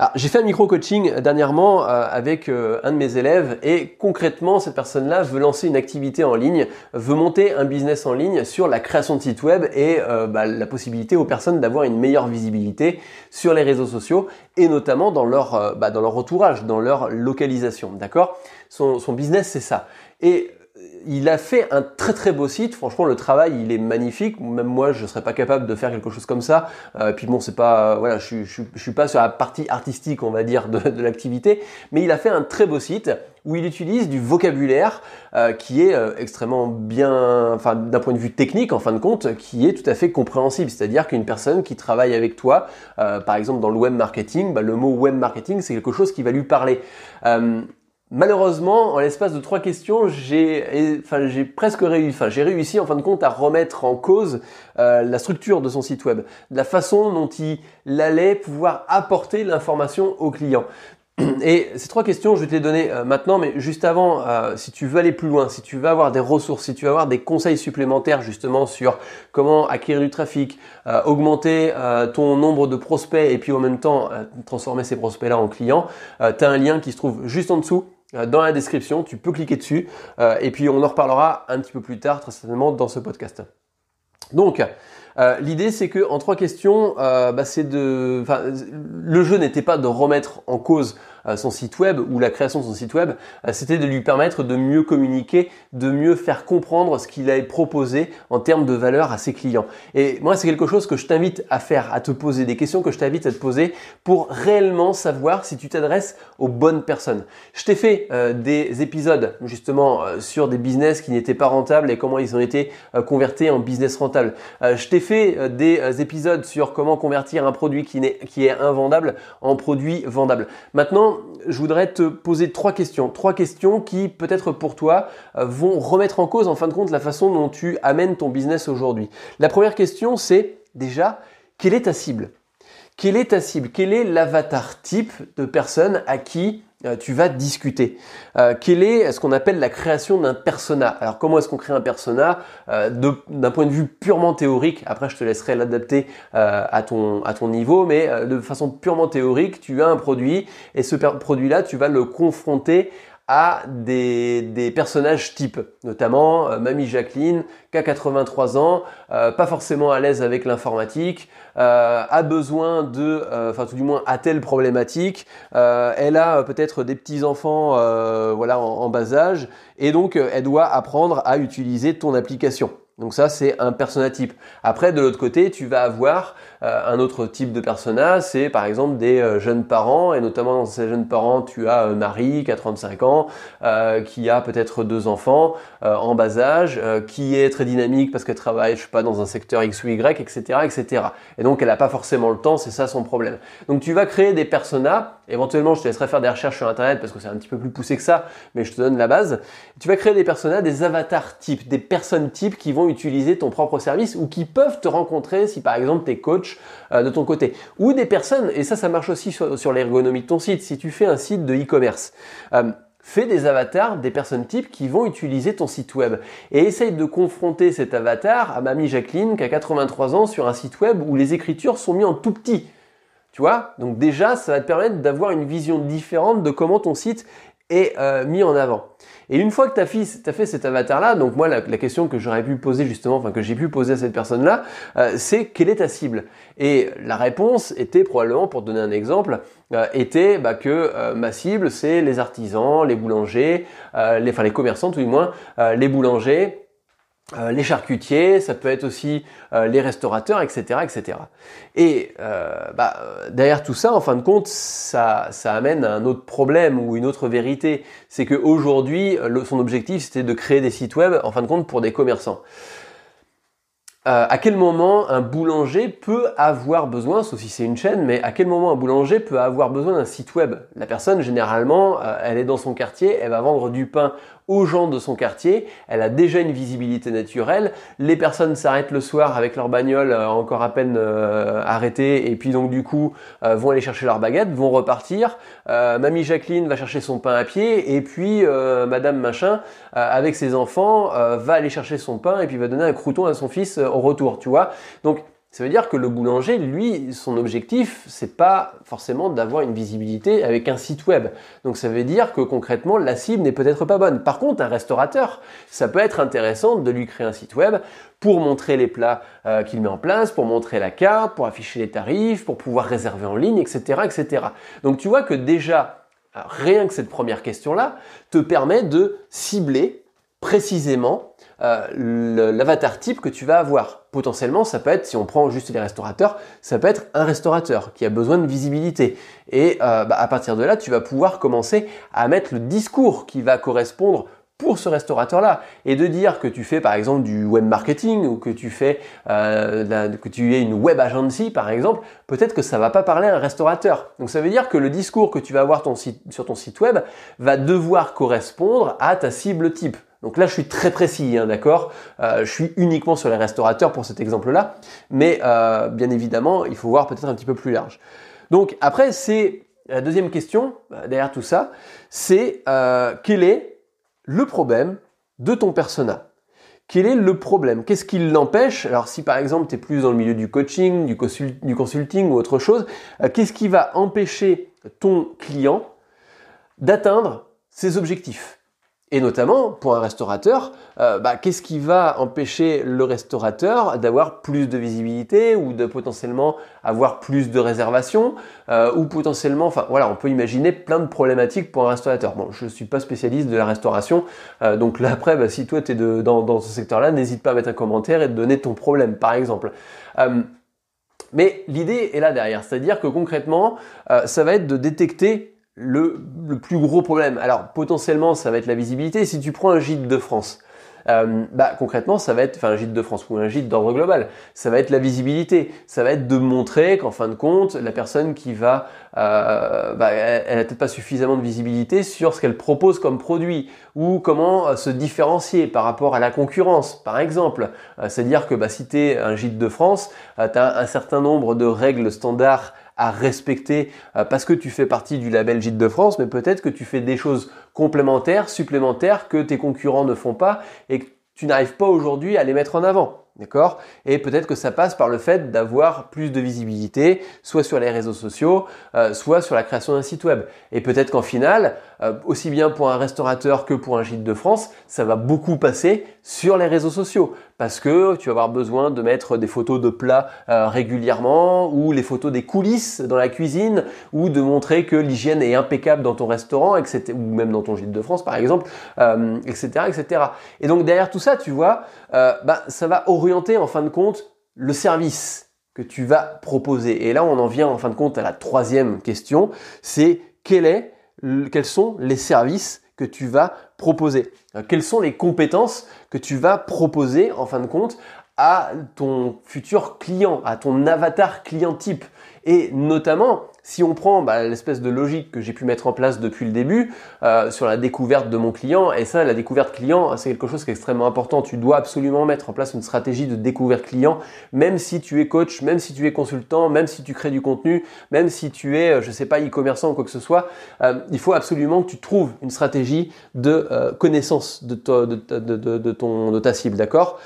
Alors, j'ai fait un micro-coaching dernièrement euh, avec euh, un de mes élèves et concrètement, cette personne-là veut lancer une activité en ligne, veut monter un business en ligne sur la création de sites web et euh, bah, la possibilité aux personnes d'avoir une meilleure visibilité sur les réseaux sociaux et notamment dans leur, bah, dans leur entourage, dans leur localisation. D'accord? Son, son business, c'est ça. Et il a fait un très très beau site. Franchement, le travail, il est magnifique. Même moi, je serais pas capable de faire quelque chose comme ça. Euh, puis bon, c'est pas, voilà, je, je, je, suis pas sur la partie artistique, on va dire, de, l'activité. Mais il a fait un très beau site où il utilise du vocabulaire euh, qui est euh, extrêmement bien, enfin d'un point de vue technique en fin de compte, qui est tout à fait compréhensible. C'est-à-dire qu'une personne qui travaille avec toi, euh, par exemple dans le web marketing, bah, le mot web marketing, c'est quelque chose qui va lui parler. Malheureusement, en l'espace de trois questions, j'ai, enfin, j'ai presque réussi, enfin, j'ai réussi en fin de compte à remettre en cause euh, la structure de son site web, la façon dont il allait pouvoir apporter l'information au client. Et ces trois questions, je vais te les donner euh, maintenant, mais juste avant, euh, si tu veux aller plus loin, si tu veux avoir des ressources, si tu veux avoir des conseils supplémentaires justement sur comment acquérir du trafic, augmenter ton nombre de prospects et puis en même temps transformer ces prospects-là en clients, tu as un lien qui se trouve juste en dessous dans la description, tu peux cliquer dessus euh, et puis on en reparlera un petit peu plus tard très certainement dans ce podcast. Donc euh, l'idée c'est que en trois questions, bah, c'est de, le jeu n'était pas de remettre en cause son site web ou la création de son site web, c'était de lui permettre de mieux communiquer, de mieux faire comprendre ce qu'il a proposé en termes de valeur à ses clients. Et moi, c'est quelque chose que je t'invite à faire, à te poser des questions que je t'invite à te poser pour réellement savoir si tu t'adresses aux bonnes personnes. Je t'ai fait euh, des épisodes justement euh, sur des business qui n'étaient pas rentables et comment ils ont été euh, convertis en business rentable. je t'ai fait des épisodes sur comment convertir un produit qui, qui est invendable en produit vendable. Maintenant, je voudrais te poser trois questions. Trois questions qui, peut-être pour toi, euh, vont remettre en cause, en fin de compte, la façon dont tu amènes ton business aujourd'hui. La première question, c'est déjà, quelle est ta cible? Quelle est ta cible? Quel est l'avatar type de personne à qui tu vas discuter. Euh, quelle est ce qu'on appelle la création d'un persona? Alors comment est-ce qu'on crée un persona? Euh, d'un point de vue purement théorique Après je te laisserai l'adapter à, ton, à ton niveau, mais de façon purement théorique, tu as un produit et ce produit-là, tu vas le confronter à des, personnages types, notamment euh, Mamie Jacqueline, qui a 83 ans, euh, pas forcément à l'aise avec l'informatique, euh, a besoin de, enfin tout du moins a telle problématique, elle a peut-être des petits enfants, voilà, en, bas âge, et donc elle doit apprendre à utiliser ton application. Donc ça, c'est un persona type. Après, de l'autre côté, tu vas avoir euh, un autre type de persona, c'est par exemple des euh, jeunes parents, et notamment dans ces jeunes parents, tu as euh, Marie, qui a 35 ans, qui a peut-être deux enfants en bas âge, qui est très dynamique parce qu'elle travaille, je sais pas, dans un secteur X ou Y, etc., etc. Et donc, elle n'a pas forcément le temps, c'est ça son problème. Donc, tu vas créer des personas, éventuellement, je te laisserai faire des recherches sur Internet parce que c'est un petit peu plus poussé que ça, mais je te donne la base. Tu vas créer des personas, des avatars types, des personnes types qui vont utiliser ton propre service ou qui peuvent te rencontrer si par exemple tu es coach euh, de ton côté. Ou des personnes, et ça ça marche aussi sur, l'ergonomie de ton site, si tu fais un site de e-commerce. Euh, fais des avatars des personnes types qui vont utiliser ton site web et essaye de confronter cet avatar à mamie Jacqueline qui a 83 ans sur un site web où les écritures sont mis en tout petit. Tu vois? Donc déjà, ça va te permettre d'avoir une vision différente de comment ton site est euh, mis en avant. Et une fois que tu as, fait cet avatar-là, donc moi la, question que j'aurais pu poser justement, enfin que j'ai pu poser à cette personne-là, euh, c'est quelle est ta cible? Et la réponse était probablement, pour donner un exemple, euh, était bah, que ma cible c'est les artisans, les boulangers, les, enfin les commerçants tout du moins, les boulangers, euh, les charcutiers, ça peut être aussi euh, les restaurateurs, etc., etc. Et euh, bah, derrière tout ça, en fin de compte, ça, ça amène à un autre problème ou une autre vérité, c'est qu'aujourd'hui, son objectif c'était de créer des sites web, en fin de compte, pour des commerçants. à quel moment un boulanger peut avoir besoin, sauf si c'est une chaîne, mais à quel moment un boulanger peut avoir besoin d'un site web? La personne, généralement, elle est dans son quartier, elle va vendre du pain aux gens de son quartier. Elle a déjà une visibilité naturelle. Les personnes s'arrêtent le soir avec leur bagnole euh, encore à peine euh, arrêtée et puis donc du coup euh, vont aller chercher leur baguette, vont repartir. Mamie Jacqueline va chercher son pain à pied et puis Madame Machin avec ses enfants va aller chercher son pain et puis va donner un crouton à son fils au retour. Tu vois Donc Ça veut dire que le boulanger, lui, son objectif, c'est pas forcément d'avoir une visibilité avec un site web. Donc ça veut dire que concrètement, la cible n'est peut-être pas bonne. Par contre, un restaurateur, ça peut être intéressant de lui créer un site web pour montrer les plats euh, qu'il met en place, pour montrer la carte, pour afficher les tarifs, pour pouvoir réserver en ligne, etc., etc. Donc tu vois que déjà, rien que cette première question-là te permet de cibler précisément euh, l'avatar type que tu vas avoir. Potentiellement, ça peut être, si on prend juste les restaurateurs, ça peut être un restaurateur qui a besoin de visibilité. Et euh, bah, à partir de là, tu vas pouvoir commencer à mettre le discours qui va correspondre pour ce restaurateur-là et de dire que tu fais par exemple du web marketing ou que tu fais euh, que tu es une web agency par exemple, peut-être que ça va pas parler à un restaurateur. Donc ça veut dire que le discours que tu vas avoir ton site, sur ton site web va devoir correspondre à ta cible type. Donc là, je suis très précis, hein, d'accord? Euh, Je suis uniquement sur les restaurateurs pour cet exemple-là, mais euh, bien évidemment, il faut voir peut-être un petit peu plus large. Donc après, c'est la deuxième question euh, derrière tout ça, c'est quel est le problème de ton persona? Quel est le problème? Qu'est-ce qui l'empêche? Alors si par exemple tu es plus dans le milieu du coaching, du, consulting ou autre chose, qu'est-ce qui va empêcher ton client d'atteindre ses objectifs? Et notamment, pour un restaurateur, euh, bah, qu'est-ce qui va empêcher le restaurateur d'avoir plus de visibilité ou de potentiellement avoir plus de réservations euh, ou potentiellement, enfin voilà, on peut imaginer plein de problématiques pour un restaurateur. Bon, je ne suis pas spécialiste de la restauration, euh, donc là après, bah, si toi tu es de, dans, dans, ce secteur-là, n'hésite pas à mettre un commentaire et de donner ton problème, par exemple. mais l'idée est là derrière, c'est-à-dire que concrètement, ça va être de détecter le, plus gros problème. Alors potentiellement ça va être la visibilité. Si tu prends un gîte de France, euh, bah concrètement ça va être, enfin un gîte de France ou un gîte d'ordre global, ça va être la visibilité. Ça va être de montrer qu'en fin de compte la personne qui va, euh, bah, elle, n'a peut-être pas suffisamment de visibilité sur ce qu'elle propose comme produit ou comment euh, se différencier par rapport à la concurrence, par exemple. C'est-à-dire que bah, si tu es un gîte de France, tu as un certain nombre de règles standards à respecter euh, parce que tu fais partie du label Gîte de France, mais peut-être que tu fais des choses complémentaires, supplémentaires que tes concurrents ne font pas et que tu n'arrives pas aujourd'hui à les mettre en avant. D'accord? Et peut-être que ça passe par le fait d'avoir plus de visibilité, soit sur les réseaux sociaux, euh, soit sur la création d'un site web. Et peut-être qu'en final, euh, aussi bien pour un restaurateur que pour un gîte de France, ça va beaucoup passer sur les réseaux sociaux. Parce que tu vas avoir besoin de mettre des photos de plats euh, régulièrement, ou les photos des coulisses dans la cuisine, ou de montrer que l'hygiène est impeccable dans ton restaurant, etc., ou même dans ton gîte de France par exemple, etc., etc. Et donc derrière tout ça, tu vois, bah, ça va orienter en fin de compte le service que tu vas proposer. Et là, on en vient en fin de compte à la troisième question, c'est quel est quels sont les services que tu vas proposer, euh, quelles sont les compétences que tu vas proposer en fin de compte à ton futur client, à ton avatar client type? Et notamment, si on prend bah, l'espèce de logique que j'ai pu mettre en place depuis le début euh, sur la découverte de mon client, et ça, la découverte client, c'est quelque chose qui est extrêmement important. Tu dois absolument mettre en place une stratégie de découverte client, même si tu es coach, même si tu es consultant, même si tu crées du contenu, même si tu es, euh, je sais pas, e-commerçant ou quoi que ce soit. Euh, il faut absolument que tu trouves une stratégie de connaissance de, de, ton, de ta cible, d'accord?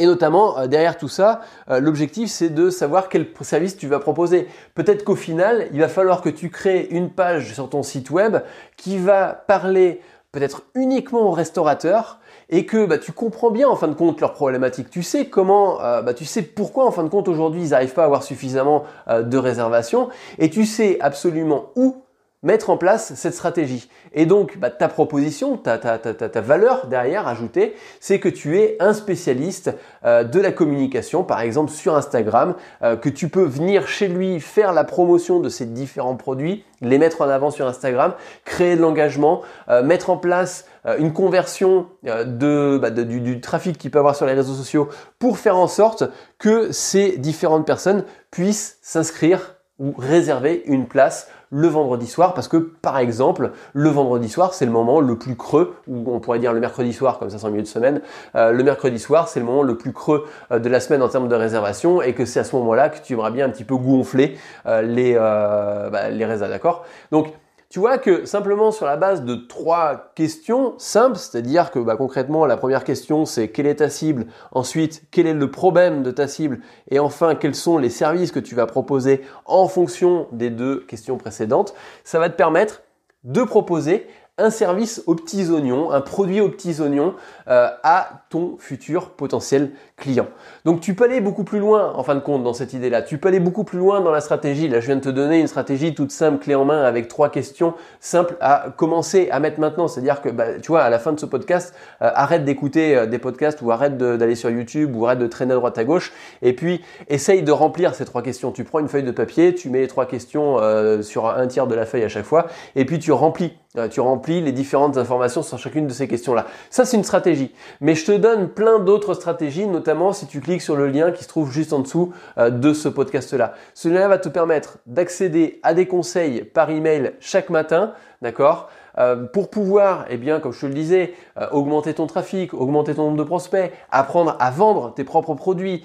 Et notamment, euh, derrière tout ça, euh, l'objectif, c'est de savoir quel service tu vas proposer. Peut-être qu'au final, il va falloir que tu crées une page sur ton site web qui va parler peut-être uniquement aux restaurateurs et que bah, tu comprends bien en fin de compte leurs problématiques. Tu sais comment, euh, bah, tu sais pourquoi en fin de compte aujourd'hui ils n'arrivent pas à avoir suffisamment de réservations et tu sais absolument où mettre en place cette stratégie. Et donc, bah, ta proposition, ta, ta, ta, ta, valeur derrière ajoutée, c'est que tu es un spécialiste euh, de la communication, par exemple sur Instagram, euh, que tu peux venir chez lui faire la promotion de ses différents produits, les mettre en avant sur Instagram, créer de l'engagement, euh, mettre en place une conversion de, bah, du, du trafic qu'il peut avoir sur les réseaux sociaux pour faire en sorte que ces différentes personnes puissent s'inscrire ou réserver une place le vendredi soir parce que par exemple le vendredi soir c'est le moment le plus creux ou on pourrait dire le mercredi soir comme ça c'est en milieu de semaine euh, le mercredi soir c'est le moment le plus creux euh, de la semaine en termes de réservation et que c'est à ce moment là que tu aimerais bien un petit peu gonfler euh, les, bah, les d'accord? Donc Tu vois que simplement sur la base de trois questions simples, c'est-à-dire que bah, concrètement la première question c'est quelle est ta cible, ensuite quel est le problème de ta cible et enfin quels sont les services que tu vas proposer en fonction des deux questions précédentes, ça va te permettre de proposer un service aux petits oignons, un produit aux petits oignons euh, à ton futur potentiel client. Donc tu peux aller beaucoup plus loin en fin de compte dans cette idée-là. Tu peux aller beaucoup plus loin dans la stratégie. Là, je viens de te donner une stratégie toute simple, clé en main, avec trois questions simples à commencer à mettre maintenant. C'est-à-dire que, bah, tu vois, à la fin de ce podcast, euh, arrête d'écouter euh, des podcasts ou arrête d'aller sur YouTube ou arrête de traîner à droite à gauche. Et puis, essaye de remplir ces trois questions. Tu prends une feuille de papier, tu mets les trois questions sur un tiers de la feuille à chaque fois, et puis tu remplis. tu remplis les différentes informations sur chacune de ces questions-là. Ça, c'est une stratégie. Mais je te donne plein d'autres stratégies, notamment si tu cliques sur le lien qui se trouve juste en dessous euh, de ce podcast-là. Ce lien va te permettre d'accéder à des conseils par email chaque matin, d'accord? Euh, pour pouvoir, eh bien, comme je te le disais, euh, augmenter ton trafic, augmenter ton nombre de prospects, apprendre à vendre tes propres produits,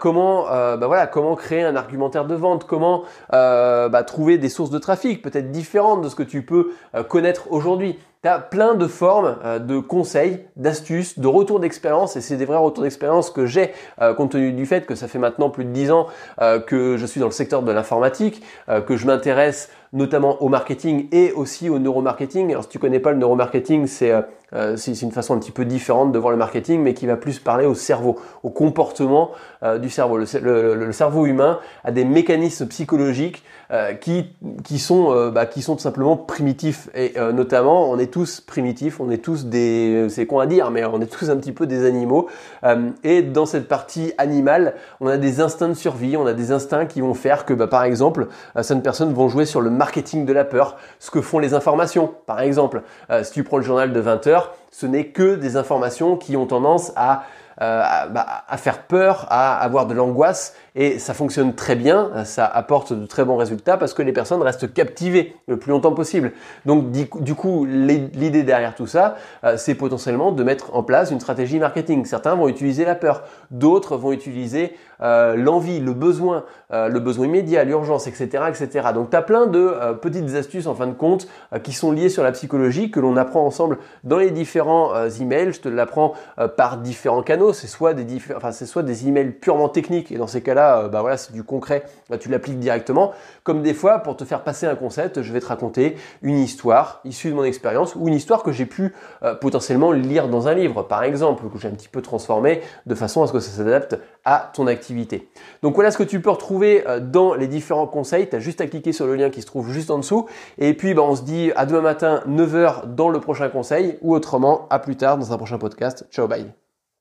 comment, bah voilà, comment créer un argumentaire de vente, comment bah, trouver des sources de trafic peut-être différentes de ce que tu peux connaître aujourd'hui. Plein de formes euh, de conseils, d'astuces, de retours d'expérience et c'est des vrais retours d'expérience que j'ai euh, compte tenu du fait que ça fait maintenant plus de 10 ans euh, que je suis dans le secteur de l'informatique, que je m'intéresse notamment au marketing et aussi au neuromarketing. Alors si tu connais pas le neuromarketing, c'est euh, c'est une façon un petit peu différente de voir le marketing, mais qui va plus parler au cerveau, au comportement euh, du cerveau. Le, cerveau humain a des mécanismes psychologiques euh, qui, qui, sont, bah, qui sont tout simplement primitifs. Et notamment, on est tous primitifs, on est tous des... C'est con à dire, mais on est tous un petit peu des animaux. et dans cette partie animale, on a des instincts de survie, on a des instincts qui vont faire que, bah, par exemple, certaines personnes vont jouer sur le marketing de la peur, ce que font les informations. Par exemple, si tu prends le journal de 20 heures, ce n'est que des informations qui ont tendance à, euh, bah, à, faire peur, à avoir de l'angoisse et ça fonctionne très bien, ça apporte de très bons résultats parce que les personnes restent captivées le plus longtemps possible. Donc du coup, l'idée derrière tout ça, euh, c'est potentiellement de mettre en place une stratégie marketing. Certains vont utiliser la peur, d'autres vont utiliser euh, l'envie, le besoin, euh, le besoin immédiat, l'urgence, etc., etc. Donc tu as plein de petites astuces en fin de compte qui sont liées sur la psychologie que l'on apprend ensemble dans les différents emails. Je te l'apprends par différents canaux. C'est soit c'est soit des emails purement techniques et dans ces cas-là euh, bah voilà, c'est du concret, bah, tu l'appliques directement. Comme des fois, pour te faire passer un concept, je vais te raconter une histoire issue de mon expérience ou une histoire que j'ai pu euh, potentiellement lire dans un livre, par exemple, que j'ai un petit peu transformé de façon à ce que ça s'adapte à ton activité. Donc voilà ce que tu peux retrouver euh, dans les différents conseils. Tu as juste à cliquer sur le lien qui se trouve juste en dessous. Et puis, bah, on se dit à demain matin, 9h dans le prochain conseil ou autrement, à plus tard dans un prochain podcast. Ciao, bye.